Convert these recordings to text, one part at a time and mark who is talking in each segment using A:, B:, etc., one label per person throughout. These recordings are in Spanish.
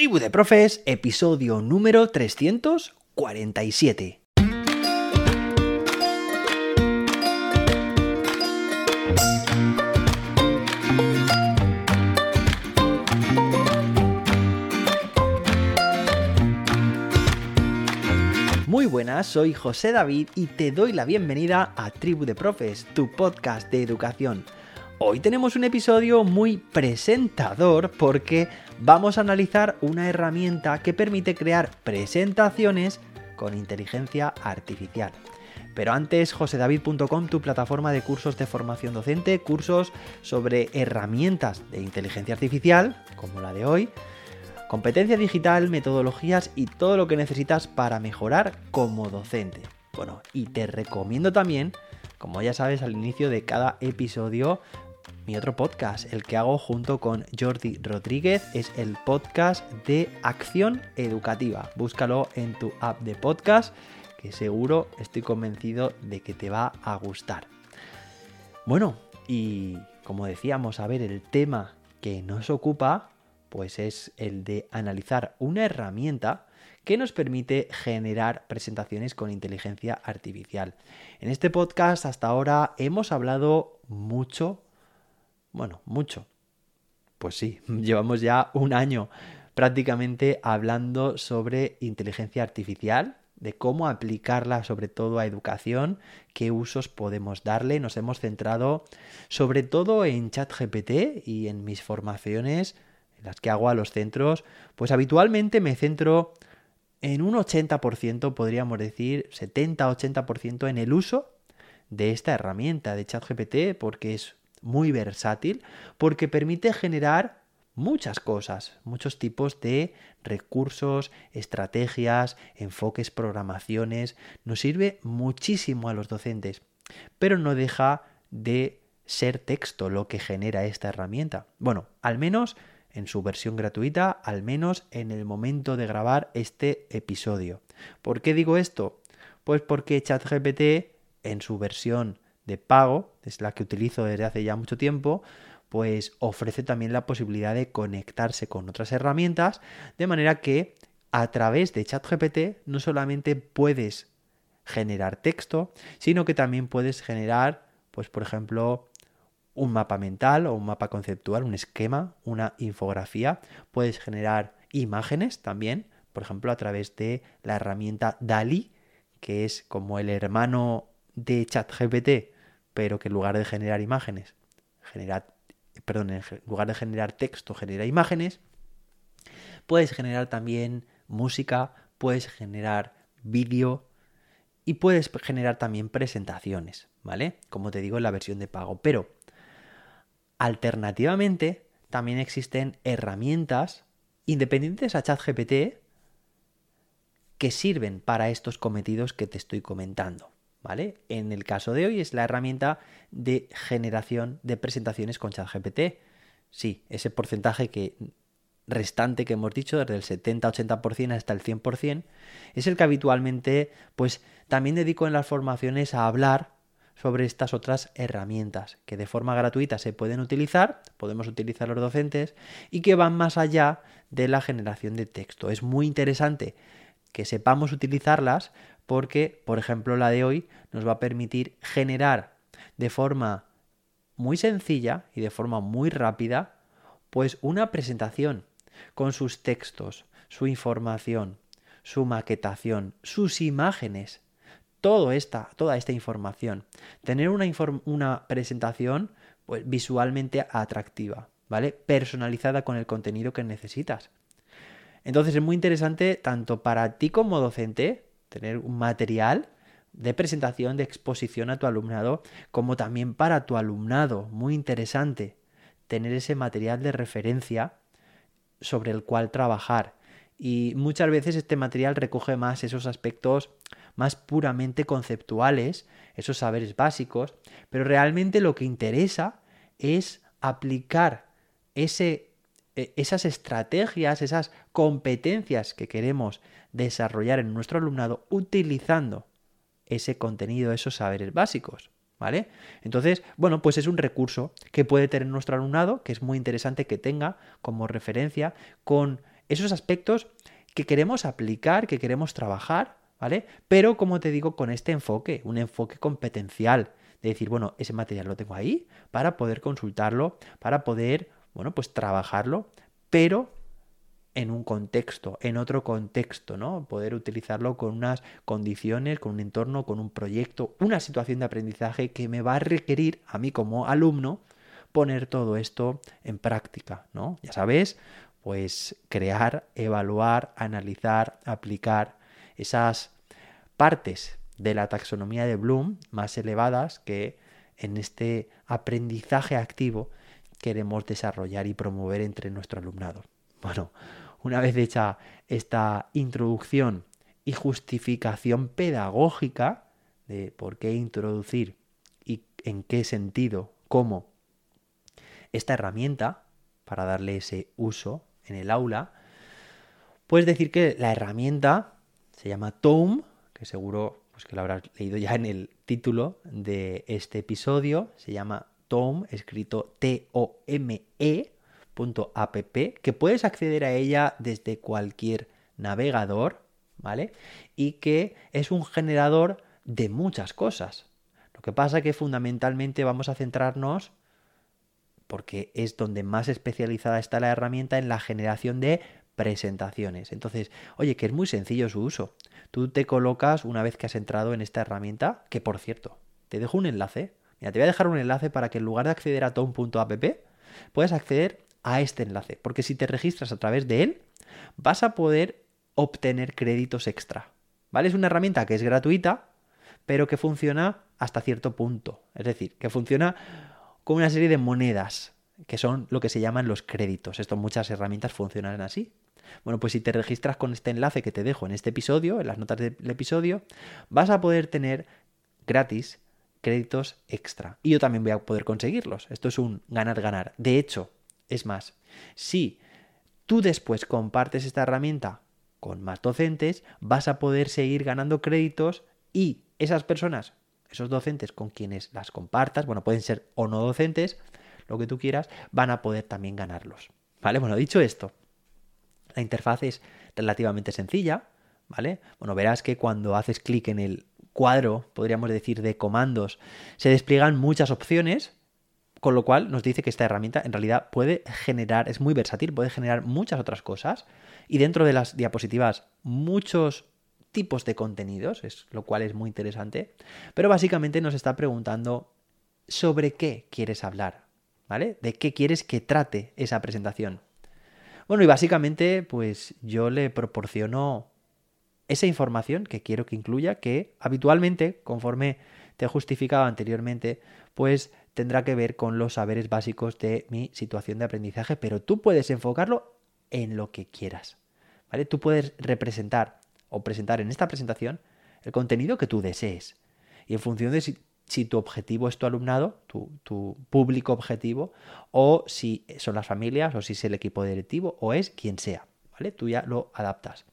A: Tribu de Profes, episodio número 347. Muy buenas, soy José David y te doy la bienvenida a Tribu de Profes, tu podcast de educación. Hoy tenemos un episodio muy presentador porque vamos a analizar una herramienta que permite crear presentaciones con inteligencia artificial. Pero antes, josedavid.com, tu plataforma de cursos de formación docente, cursos sobre herramientas de inteligencia artificial, como la de hoy, competencia digital, metodologías y todo lo que necesitas para mejorar como docente. Bueno, y te recomiendo también, como ya sabes al inicio de cada episodio, mi otro podcast, el que hago junto con Jordi Rodríguez, es el podcast de Acción Educativa. Búscalo en tu app de podcast, que seguro estoy convencido de que te va a gustar. Bueno, y como decíamos, a ver, el tema que nos ocupa, pues es el de analizar una herramienta que nos permite generar presentaciones con inteligencia artificial. En este podcast hasta ahora hemos hablado mucho bueno, mucho. Pues sí, llevamos ya un año prácticamente hablando sobre inteligencia artificial, de cómo aplicarla sobre todo a educación, qué usos podemos darle. Nos hemos centrado sobre todo en ChatGPT y en mis formaciones, en las que hago a los centros, pues habitualmente me centro en un 80%, podríamos decir 70-80% en el uso de esta herramienta de ChatGPT, porque es muy versátil porque permite generar muchas cosas, muchos tipos de recursos, estrategias, enfoques, programaciones. Nos sirve muchísimo a los docentes, pero no deja de ser texto lo que genera esta herramienta. Bueno, al menos en su versión gratuita, al menos en el momento de grabar este episodio. ¿Por qué digo esto? Pues porque ChatGPT en su versión de pago, es la que utilizo desde hace ya mucho tiempo, pues ofrece también la posibilidad de conectarse con otras herramientas, de manera que a través de ChatGPT no solamente puedes generar texto, sino que también puedes generar, pues por ejemplo, un mapa mental o un mapa conceptual, un esquema, una infografía, puedes generar imágenes también, por ejemplo, a través de la herramienta DALI, que es como el hermano de ChatGPT, pero que en lugar de generar imágenes, genera, perdón, en lugar de generar texto, genera imágenes, puedes generar también música, puedes generar vídeo y puedes generar también presentaciones, ¿vale? Como te digo en la versión de pago. Pero alternativamente también existen herramientas independientes a ChatGPT que sirven para estos cometidos que te estoy comentando. ¿Vale? En el caso de hoy es la herramienta de generación de presentaciones con ChatGPT. Sí, ese porcentaje que restante que hemos dicho, desde el 70-80% hasta el 100%, es el que habitualmente pues también dedico en las formaciones a hablar sobre estas otras herramientas que de forma gratuita se pueden utilizar, podemos utilizar los docentes y que van más allá de la generación de texto. Es muy interesante que sepamos utilizarlas porque, por ejemplo, la de hoy nos va a permitir generar de forma muy sencilla y de forma muy rápida, pues una presentación con sus textos, su información, su maquetación, sus imágenes, todo esta, toda esta información. Tener una, una presentación pues, visualmente atractiva, ¿vale? Personalizada con el contenido que necesitas. Entonces es muy interesante tanto para ti como docente, tener un material de presentación, de exposición a tu alumnado, como también para tu alumnado. Muy interesante tener ese material de referencia sobre el cual trabajar. Y muchas veces este material recoge más esos aspectos más puramente conceptuales, esos saberes básicos, pero realmente lo que interesa es aplicar ese, e, esas estrategias, esas competencias que queremos desarrollar en nuestro alumnado utilizando ese contenido, esos saberes básicos. ¿Vale? Entonces, bueno, pues es un recurso que puede tener nuestro alumnado, que es muy interesante que tenga como referencia con esos aspectos que queremos aplicar, que queremos trabajar, ¿vale? Pero como te digo, con este enfoque, un enfoque competencial, de decir, bueno, ese material lo tengo ahí para poder consultarlo, para poder, bueno, pues trabajarlo, pero en un contexto, en otro contexto, ¿no? Poder utilizarlo con unas condiciones, con un entorno, con un proyecto, una situación de aprendizaje que me va a requerir a mí como alumno poner todo esto en práctica, ¿no? Ya sabes, pues crear, evaluar, analizar, aplicar esas partes de la taxonomía de Bloom más elevadas que en este aprendizaje activo queremos desarrollar y promover entre nuestro alumnado. Bueno, una vez hecha esta introducción y justificación pedagógica de por qué introducir y en qué sentido, cómo esta herramienta para darle ese uso en el aula, puedes decir que la herramienta se llama Tome, que seguro pues, que lo habrás leído ya en el título de este episodio, se llama Tome, escrito T-O-M-E, .app, que puedes acceder a ella desde cualquier navegador, ¿vale? Y que es un generador de muchas cosas. Lo que pasa es que fundamentalmente vamos a centrarnos porque es donde más especializada está la herramienta en la generación de presentaciones. Entonces, oye, que es muy sencillo su uso. Tú te colocas una vez que has entrado en esta herramienta, que por cierto, te dejo un enlace. Mira, te voy a dejar un enlace para que en lugar de acceder a tom.app, puedas acceder a este enlace, porque si te registras a través de él, vas a poder obtener créditos extra. ¿Vale? Es una herramienta que es gratuita, pero que funciona hasta cierto punto. Es decir, que funciona con una serie de monedas, que son lo que se llaman los créditos. Esto muchas herramientas funcionan así. Bueno, pues si te registras con este enlace que te dejo en este episodio, en las notas del episodio, vas a poder tener gratis créditos extra. Y yo también voy a poder conseguirlos. Esto es un ganar-ganar. De hecho, es más, si tú después compartes esta herramienta con más docentes, vas a poder seguir ganando créditos y esas personas esos docentes con quienes las compartas, bueno, pueden ser o no docentes, lo que tú quieras, van a poder también ganarlos. ¿Vale? Bueno, dicho esto, la interfaz es relativamente sencilla, ¿vale? Bueno, verás que cuando haces clic en el cuadro, podríamos decir, de comandos, se despliegan muchas opciones, con lo cual nos dice que esta herramienta en realidad puede generar, es muy versátil, puede generar muchas otras cosas y dentro de las diapositivas muchos tipos de contenidos, es, lo cual es muy interesante, pero básicamente nos está preguntando sobre qué quieres hablar, ¿vale? ¿De qué quieres que trate esa presentación? Bueno, y básicamente, pues yo le proporciono esa información que quiero que incluya, que habitualmente, conforme te he justificado anteriormente, pues tendrá que ver con los saberes básicos de mi situación de aprendizaje, pero tú puedes enfocarlo en lo que quieras, ¿vale? Tú puedes representar o presentar en esta presentación el contenido que tú desees. Y en función de si, tu objetivo es tu alumnado, tu, tu, público objetivo, o si son las familias, o si es el equipo directivo, o es quien sea. ¿Vale? Tú ya lo adaptas.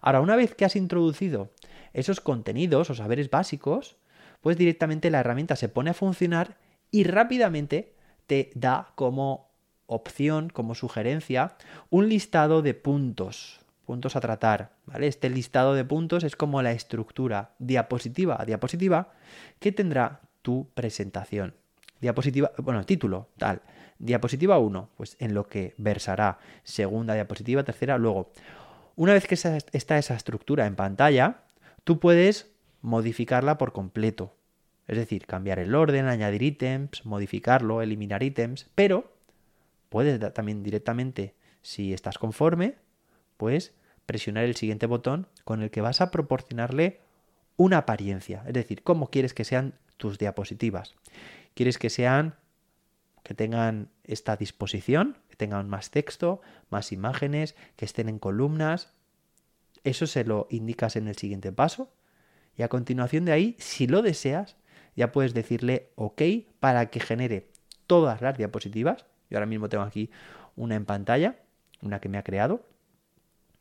A: Ahora, una vez que has introducido esos contenidos o saberes básicos, pues directamente la herramienta se pone a funcionar y rápidamente te da como opción, como sugerencia, un listado de puntos puntos a tratar. Este listado de puntos es como la estructura diapositiva a diapositiva que tendrá tu presentación. Diapositiva, bueno, título, tal. Diapositiva 1, pues en lo que versará. Segunda diapositiva, tercera, luego. Una vez que está esa estructura en pantalla, tú puedes modificarla por completo. Es decir, cambiar el orden, añadir ítems, modificarlo, eliminar ítems, pero puedes también directamente, si estás conforme, pues presionar el siguiente botón con el que vas a proporcionarle una apariencia, es decir, cómo quieres que sean tus diapositivas. ¿Quieres que sean que tengan esta disposición, que tengan más texto, más imágenes, que estén en columnas? Eso se lo indicas en el siguiente paso y a continuación de ahí, si lo deseas, ya puedes decirle OK para que genere todas las diapositivas. Yo ahora mismo tengo aquí una en pantalla, una que me ha creado,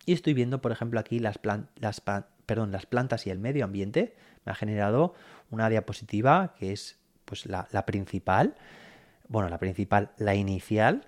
A: y estoy viendo, por ejemplo, aquí las, perdón, las plantas y el medio ambiente. Me ha generado una diapositiva que es pues, la, la principal. Bueno, la principal, la inicial,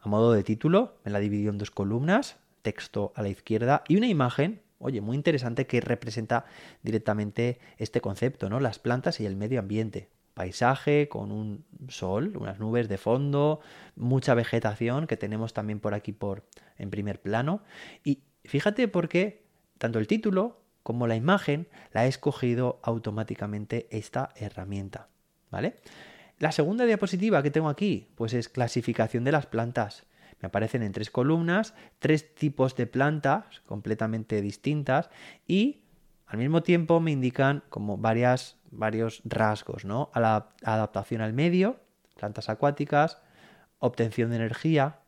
A: a modo de título, me la dividido en dos columnas. texto a la izquierda y una imagen, oye, muy interesante que representa directamente este concepto, ¿no? Las plantas y el medio ambiente. Paisaje con un sol, unas nubes de fondo, mucha vegetación que tenemos también por aquí por en primer plano. Y fíjate por qué tanto el título como la imagen la ha escogido automáticamente esta herramienta, ¿vale? La segunda diapositiva que tengo aquí, pues es clasificación de las plantas. Me aparecen en tres columnas, tres tipos de plantas completamente distintas y al mismo tiempo me indican como varias, varios rasgos, ¿no? A la adaptación al medio, plantas acuáticas, obtención de energía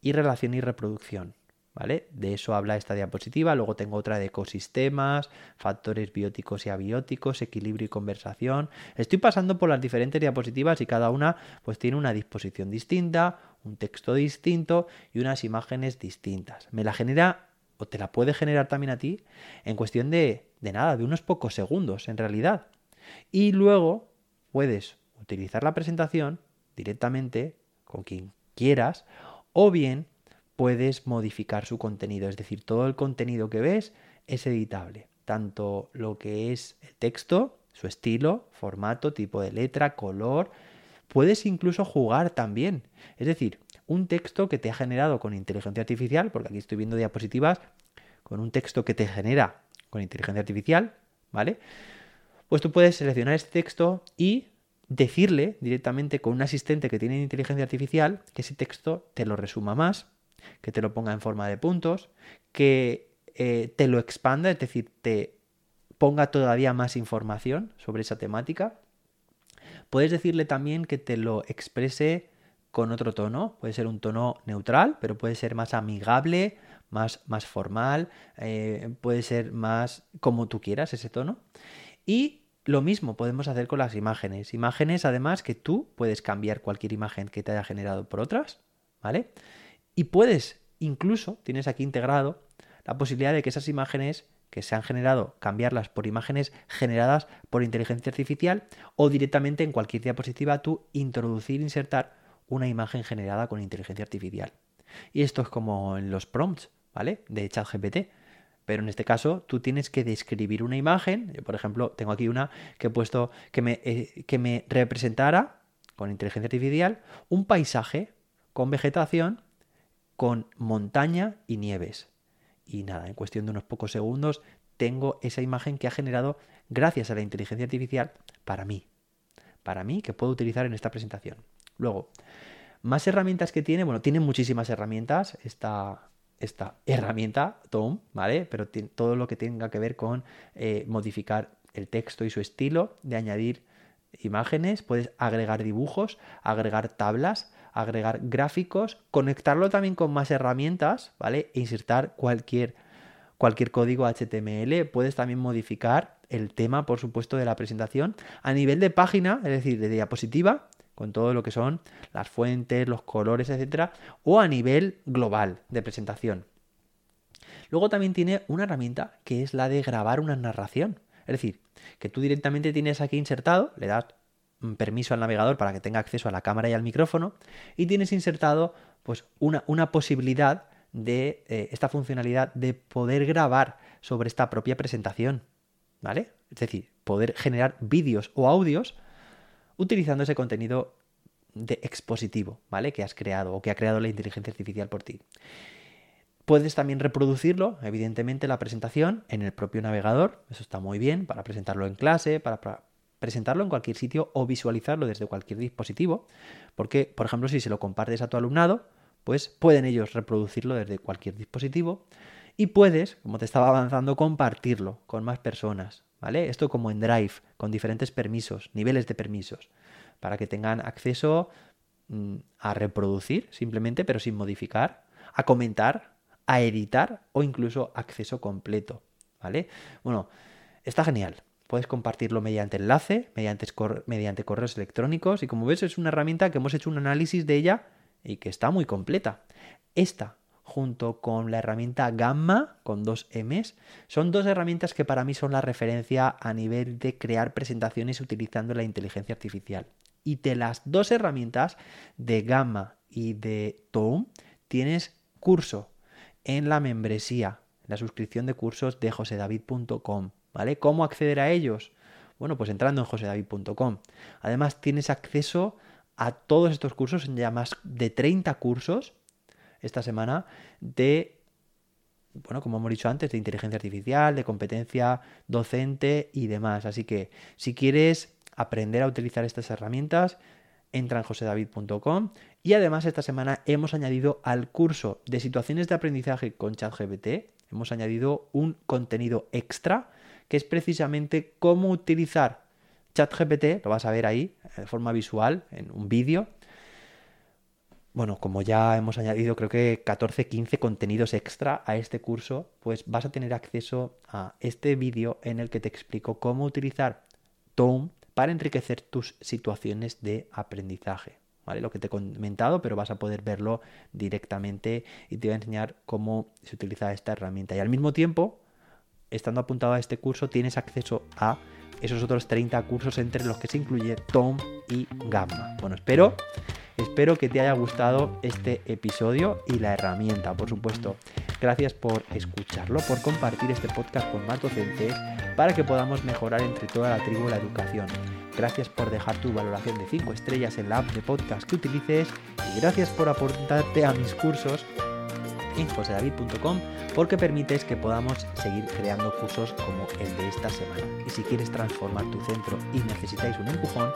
A: y relación y reproducción. ¿Vale? De eso habla esta diapositiva. Luego tengo otra de ecosistemas, factores bióticos y abióticos, equilibrio y conversación. Estoy pasando por las diferentes diapositivas y cada una pues tiene una disposición distinta, un texto distinto y unas imágenes distintas. Me la genera o te la puede generar también a ti en cuestión de, de nada, de unos pocos segundos en realidad. Y luego puedes utilizar la presentación directamente con quien quieras o bien puedes modificar su contenido. Es decir, todo el contenido que ves es editable. Tanto lo que es el texto, su estilo, formato, tipo de letra, color. Puedes incluso jugar también. Es decir, un texto que te ha generado con inteligencia artificial, porque aquí estoy viendo diapositivas con un texto que te genera con inteligencia artificial, ¿vale? Pues tú puedes seleccionar este texto y decirle directamente con un asistente que tiene inteligencia artificial que ese texto te lo resuma más, que te lo ponga en forma de puntos, que eh, te lo expanda, es decir, te ponga todavía más información sobre esa temática. Puedes decirle también que te lo exprese con otro tono, puede ser un tono neutral, pero puede ser más amigable, más, más formal, eh, puede ser más como tú quieras ese tono. Y lo mismo podemos hacer con las imágenes. Imágenes, además, que tú puedes cambiar cualquier imagen que te haya generado por otras, ¿vale? Y puedes, incluso, tienes aquí integrado la posibilidad de que esas imágenes que se han generado, cambiarlas por imágenes generadas por inteligencia artificial o directamente en cualquier diapositiva tú introducir, insertar una imagen generada con inteligencia artificial. Y esto es como en los prompts, ¿vale? De ChatGPT. Pero en este caso tú tienes que describir una imagen. Yo, por ejemplo, tengo aquí una que he puesto que me, eh, que me representara con inteligencia artificial un paisaje con vegetación con montaña y nieves. Y nada, en cuestión de unos pocos segundos tengo esa imagen que ha generado gracias a la inteligencia artificial para mí. Para mí que puedo utilizar en esta presentación. Luego, más herramientas que tiene, bueno, tiene muchísimas herramientas esta, esta herramienta, Tom, ¿vale? Pero todo lo que tenga que ver con eh, modificar el texto y su estilo, de añadir imágenes, puedes agregar dibujos, agregar tablas, agregar gráficos, conectarlo también con más herramientas, ¿vale? E insertar cualquier, cualquier código HTML. Puedes también modificar el tema, por supuesto, de la presentación a nivel de página, es decir, de diapositiva, con todo lo que son las fuentes, los colores, etcétera, o a nivel global de presentación. Luego también tiene una herramienta que es la de grabar una narración. Es decir, que tú directamente tienes aquí insertado, le das permiso al navegador para que tenga acceso a la cámara y al micrófono y tienes insertado pues una, una posibilidad de eh, esta funcionalidad de poder grabar sobre esta propia presentación, ¿vale? Es decir, poder generar vídeos o audios utilizando ese contenido de expositivo, ¿vale? Que has creado o que ha creado la inteligencia artificial por ti. Puedes también reproducirlo, evidentemente, la presentación en el propio navegador. Eso está muy bien para presentarlo en clase, para presentarlo en cualquier sitio o visualizarlo desde cualquier dispositivo, porque, por ejemplo, si se lo compartes a tu alumnado, pues pueden ellos reproducirlo desde cualquier dispositivo y puedes, como te estaba avanzando, compartirlo con más personas, ¿vale? Esto como en Drive, con diferentes permisos, niveles de permisos, para que tengan acceso mm, a reproducir simplemente, pero sin modificar, a comentar, a editar o incluso acceso completo, ¿vale? Bueno, está genial. Puedes compartirlo mediante enlace, mediante, mediante correos electrónicos y como ves es una herramienta que hemos hecho un análisis de ella y que está muy completa. Esta, junto con la herramienta Gamma, con dos M's, son dos herramientas que para mí son la referencia a nivel de crear presentaciones utilizando la inteligencia artificial. Y de las dos herramientas, de Gamma y de Tone, tienes curso en la membresía, la suscripción de cursos de josedavid.com, ¿vale? ¿Cómo acceder a ellos? Bueno, pues entrando en josedavid.com. Además tienes acceso a todos estos cursos, ya más de 30 cursos esta semana de bueno, como hemos dicho antes, de inteligencia artificial, de competencia docente y demás. Así que si quieres aprender a utilizar estas herramientas, entra en josedavid.com y además esta semana hemos añadido al curso de situaciones de aprendizaje con ChatGPT, hemos añadido un contenido extra que es precisamente cómo utilizar ChatGPT, lo vas a ver ahí de forma visual en un vídeo, bueno, como ya hemos añadido creo que 14, 15 contenidos extra a este curso, pues vas a tener acceso a este vídeo en el que te explico cómo utilizar Tome para enriquecer tus situaciones de aprendizaje. ¿Vale? Lo que te he comentado, pero vas a poder verlo directamente y te voy a enseñar cómo se utiliza esta herramienta. Y al mismo tiempo, estando apuntado a este curso, tienes acceso a esos otros 30 cursos entre los que se incluye Tom y Gamma. Bueno, espero Espero que te haya gustado este episodio y la herramienta, por supuesto. Gracias por escucharlo, por compartir este podcast con más docentes para que podamos mejorar entre toda la tribu la educación. Gracias por dejar tu valoración de 5 estrellas en la app de podcast que utilices y gracias por aportarte a mis cursos en josedavid.com porque permites que podamos seguir creando cursos como el de esta semana. Y si quieres transformar tu centro y necesitáis un empujón,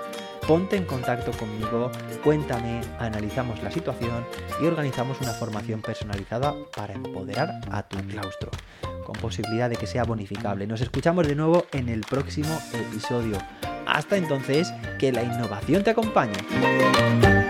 A: ponte en contacto conmigo, cuéntame, analizamos la situación y organizamos una formación personalizada para empoderar a tu claustro, con posibilidad de que sea bonificable. Nos escuchamos de nuevo en el próximo episodio. Hasta entonces, que la innovación te acompañe.